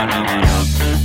on, on, on, on.